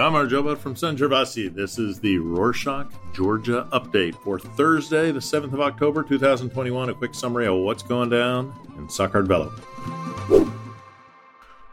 I'm Arjoba from San Gervasi. This is the Rorschach, Georgia update for Thursday, the 7th of October, 2021. A quick summary of what's going down in Sakartvelo.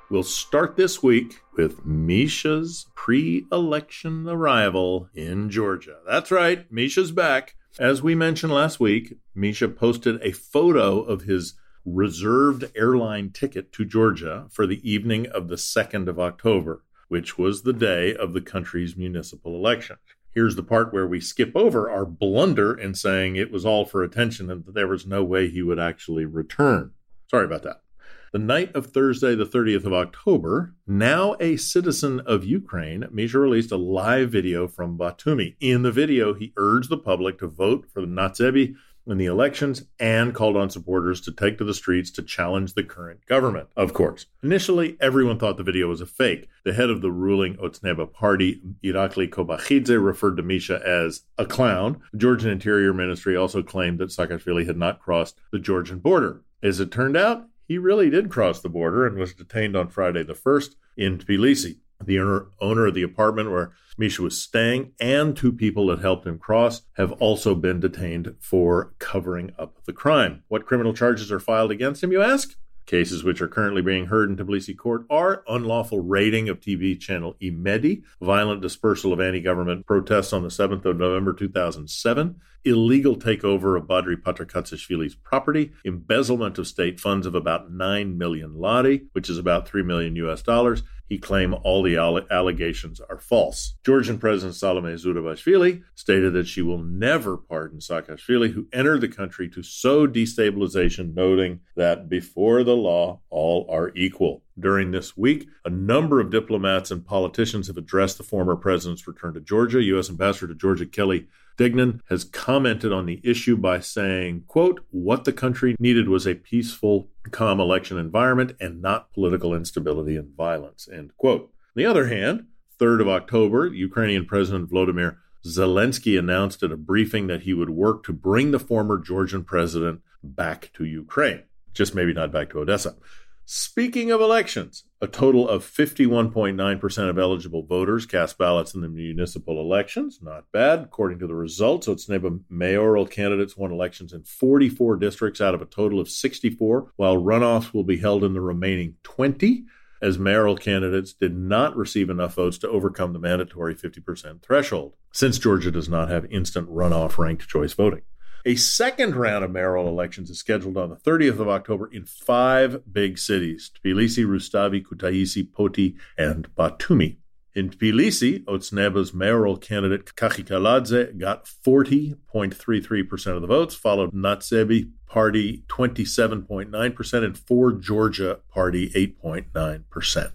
We'll start this week with Misha's pre election arrival in Georgia. That's right, Misha's back. As we mentioned last week, Misha posted a photo of his reserved airline ticket to Georgia for the evening of the 2nd of October which was the day of the country's municipal election. Here's the part where we skip over our blunder in saying it was all for attention and that there was no way he would actually return. Sorry about that. The night of Thursday, the 30th of October, now a citizen of Ukraine, Misha released a live video from Batumi. In the video, he urged the public to vote for the Natsebi in the elections and called on supporters to take to the streets to challenge the current government. Of course, initially everyone thought the video was a fake. The head of the ruling Otsneba party, Irakli Kobakhidze, referred to Misha as a clown. The Georgian Interior Ministry also claimed that Saakashvili had not crossed the Georgian border. As it turned out, he really did cross the border and was detained on Friday the 1st in Tbilisi. The owner, of the apartment where Misha was staying and two people that helped him cross have also been detained for covering up the crime. What criminal charges are filed against him, you ask? Cases which are currently being heard in Tbilisi court are unlawful raiding of TV channel Imedi, violent dispersal of anti government protests on the 7th of November 2007, illegal takeover of Badri Patarkatsishvili's property, embezzlement of state funds of about 9 million lari, which is about 3 million US dollars, he claimed all the allegations are false. Georgian President Salome Zurabishvili stated that she will never pardon Saakashvili, who entered the country to sow destabilization, noting that before the law, all are equal. During this week, a number of diplomats and politicians have addressed the former president's return to Georgia. U.S. Ambassador to Georgia Kelly Degnan has commented on the issue by saying, quote, what the country needed was a peaceful, calm election environment and not political instability and violence, end quote. On the other hand, 3rd of October, Ukrainian President Vladimir Zelensky announced at a briefing that he would work to bring the former Georgian president back to Ukraine, just maybe not back to Odessa. Speaking of elections, a total of 51.9% of eligible voters cast ballots in the municipal elections. Not bad, according to the results. Otsneba mayoral candidates won elections in 44 districts out of a total of 64, while runoffs will be held in the remaining 20, as mayoral candidates did not receive enough votes to overcome the mandatory 50% threshold, since Georgia does not have instant runoff ranked choice voting. A second round of mayoral elections is scheduled on the 30th of October in five big cities Tbilisi, Rustavi, Kutaisi, Poti, and Batumi. In Tbilisi, Otsneba's mayoral candidate Kakha Kaladze got 40.33% of the votes, followed Natsebi Party 27.9%, and For Georgia Party 8.9%.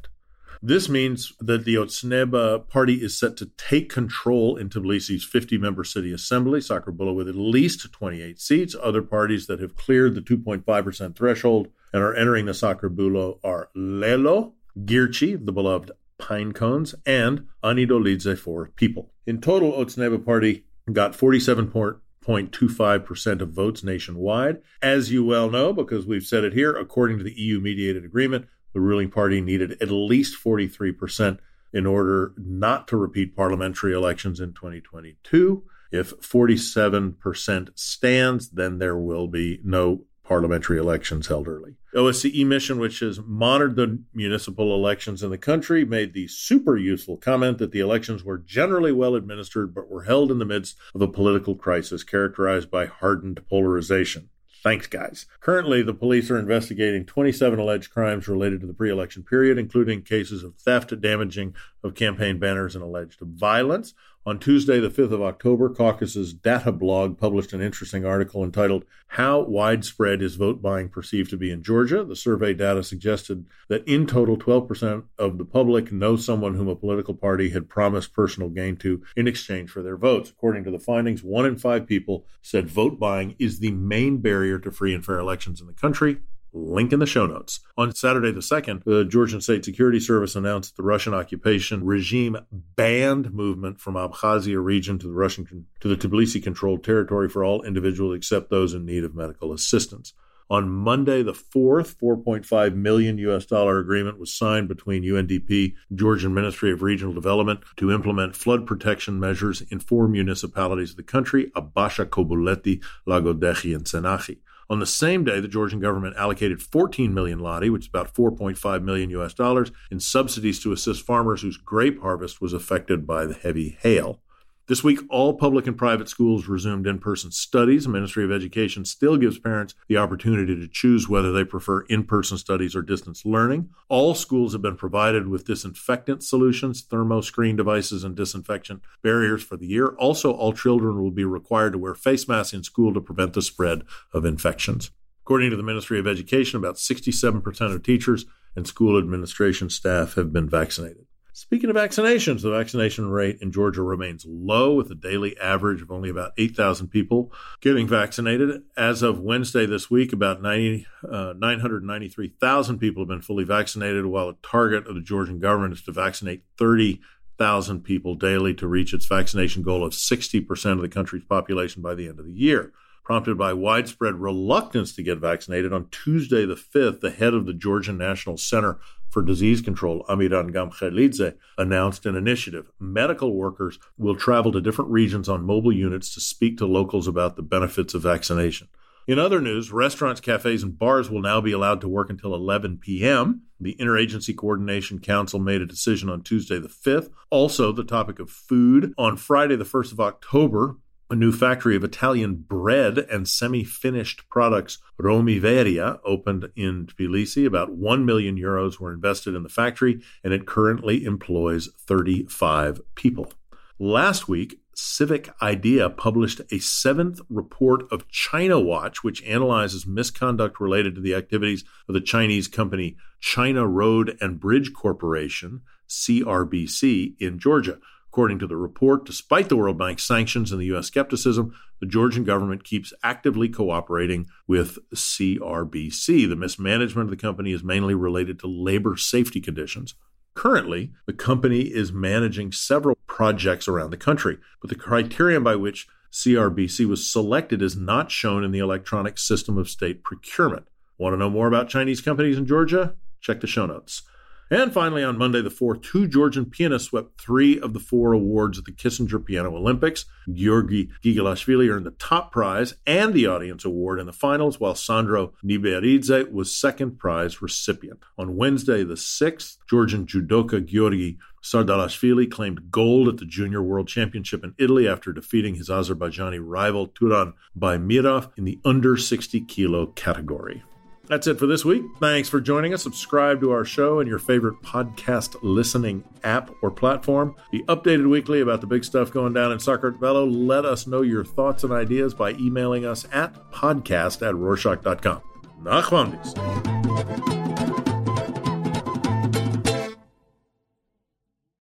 This means that the Otsneba party is set to take control in Tbilisi's 50 member city assembly, Sakrebulo, with at least 28 seats. Other parties that have cleared the 2.5% threshold and are entering the Sakrebulo are Lelo, Girchi, the beloved Pine Cones, and Ana Dolidze for People. In total, Otsneba party got 47.25% of votes nationwide. As you well know, because we've said it here, according to the EU mediated agreement, the ruling party needed at least 43% in order not to repeat parliamentary elections in 2022. If 47% stands, then there will be no parliamentary elections held early. OSCE mission, which has monitored the municipal elections in the country, made the super useful comment that the elections were generally well administered, but were held in the midst of a political crisis characterized by hardened polarization. Thanks, guys. Currently, the police are investigating 27 alleged crimes related to the pre election period, including cases of theft, damaging of campaign banners, and alleged violence. On Tuesday, the 5th of October, Caucasus data blog published an interesting article entitled How Widespread is Vote Buying Perceived to Be in Georgia? The survey data suggested that in total, 12% of the public know someone whom a political party had promised personal gain to in exchange for their votes. According to the findings, one in five people said vote buying is the main barrier to free and fair elections in the country. Link in the show notes. On Saturday the 2nd, the Georgian State Security Service announced the Russian occupation regime banned movement from Abkhazia region to the Russian to the Tbilisi controlled territory for all individuals except those in need of medical assistance. On Monday, the fourth 4.5 million US dollar agreement was signed between UNDP, Georgian Ministry of Regional Development, to implement flood protection measures in four municipalities of the country, Abasha, Kobuleti, Lagodechi, and Senaki. On the same day, the Georgian government allocated 14 million lari, which is about 4.5 million US dollars, in subsidies to assist farmers whose grape harvest was affected by the heavy hail. This week, all public and private schools resumed in person studies. The Ministry of Education still gives parents the opportunity to choose whether they prefer in person studies or distance learning. All schools have been provided with disinfectant solutions, thermo screen devices, and disinfection barriers for the year. Also, all children will be required to wear face masks in school to prevent the spread of infections. According to the Ministry of Education, about 67% of teachers and school administration staff have been vaccinated. Speaking of vaccinations, the vaccination rate in Georgia remains low, with a daily average of only about 8,000 people getting vaccinated. As of Wednesday this week, about 90, uh, 993,000 people have been fully vaccinated, while the target of the Georgian government is to vaccinate 30,000 people daily to reach its vaccination goal of 60% of the country's population by the end of the year prompted by widespread reluctance to get vaccinated, on Tuesday the 5th, the head of the Georgian National Center for Disease Control, Amiran Gamkhelidze, announced an initiative. Medical workers will travel to different regions on mobile units to speak to locals about the benefits of vaccination. In other news, restaurants, cafes, and bars will now be allowed to work until 11 p.m. The Interagency Coordination Council made a decision on Tuesday the 5th. Also, the topic of food. On Friday the 1st of October, a new factory of Italian bread and semi finished products, Romiveria, opened in Tbilisi. About 1 million euros were invested in the factory, and it currently employs 35 people. Last week, Civic Idea published a seventh report of China Watch, which analyzes misconduct related to the activities of the Chinese company China Road and Bridge Corporation, CRBC, in Georgia. According to the report, despite the World Bank's sanctions and the U.S. skepticism, the Georgian government keeps actively cooperating with CRBC. The mismanagement of the company is mainly related to labor safety conditions. Currently, the company is managing several projects around the country, but the criterion by which CRBC was selected is not shown in the electronic system of state procurement. Want to know more about Chinese companies in Georgia? Check the show notes. And finally, on Monday the 4th, two Georgian pianists swept three of the four awards at the Kissingen Piano Olympics. Georgi Gigalashvili earned the top prize and the audience award in the finals, while Sandro Nebieridze was second prize recipient. On Wednesday the 6th, Georgian judoka Georgi Sardalashvili claimed gold at the Junior World Championship in Italy after defeating his Azerbaijani rival Turan Bayramov in the under 60 kilo category. That's it for this week. Thanks for joining us. Subscribe to our show in your favorite podcast listening app or platform. Be updated weekly about the big stuff going down in Sakartvelo. Let us know your thoughts and ideas by emailing us at podcast at rorschach.com. Nachwandis.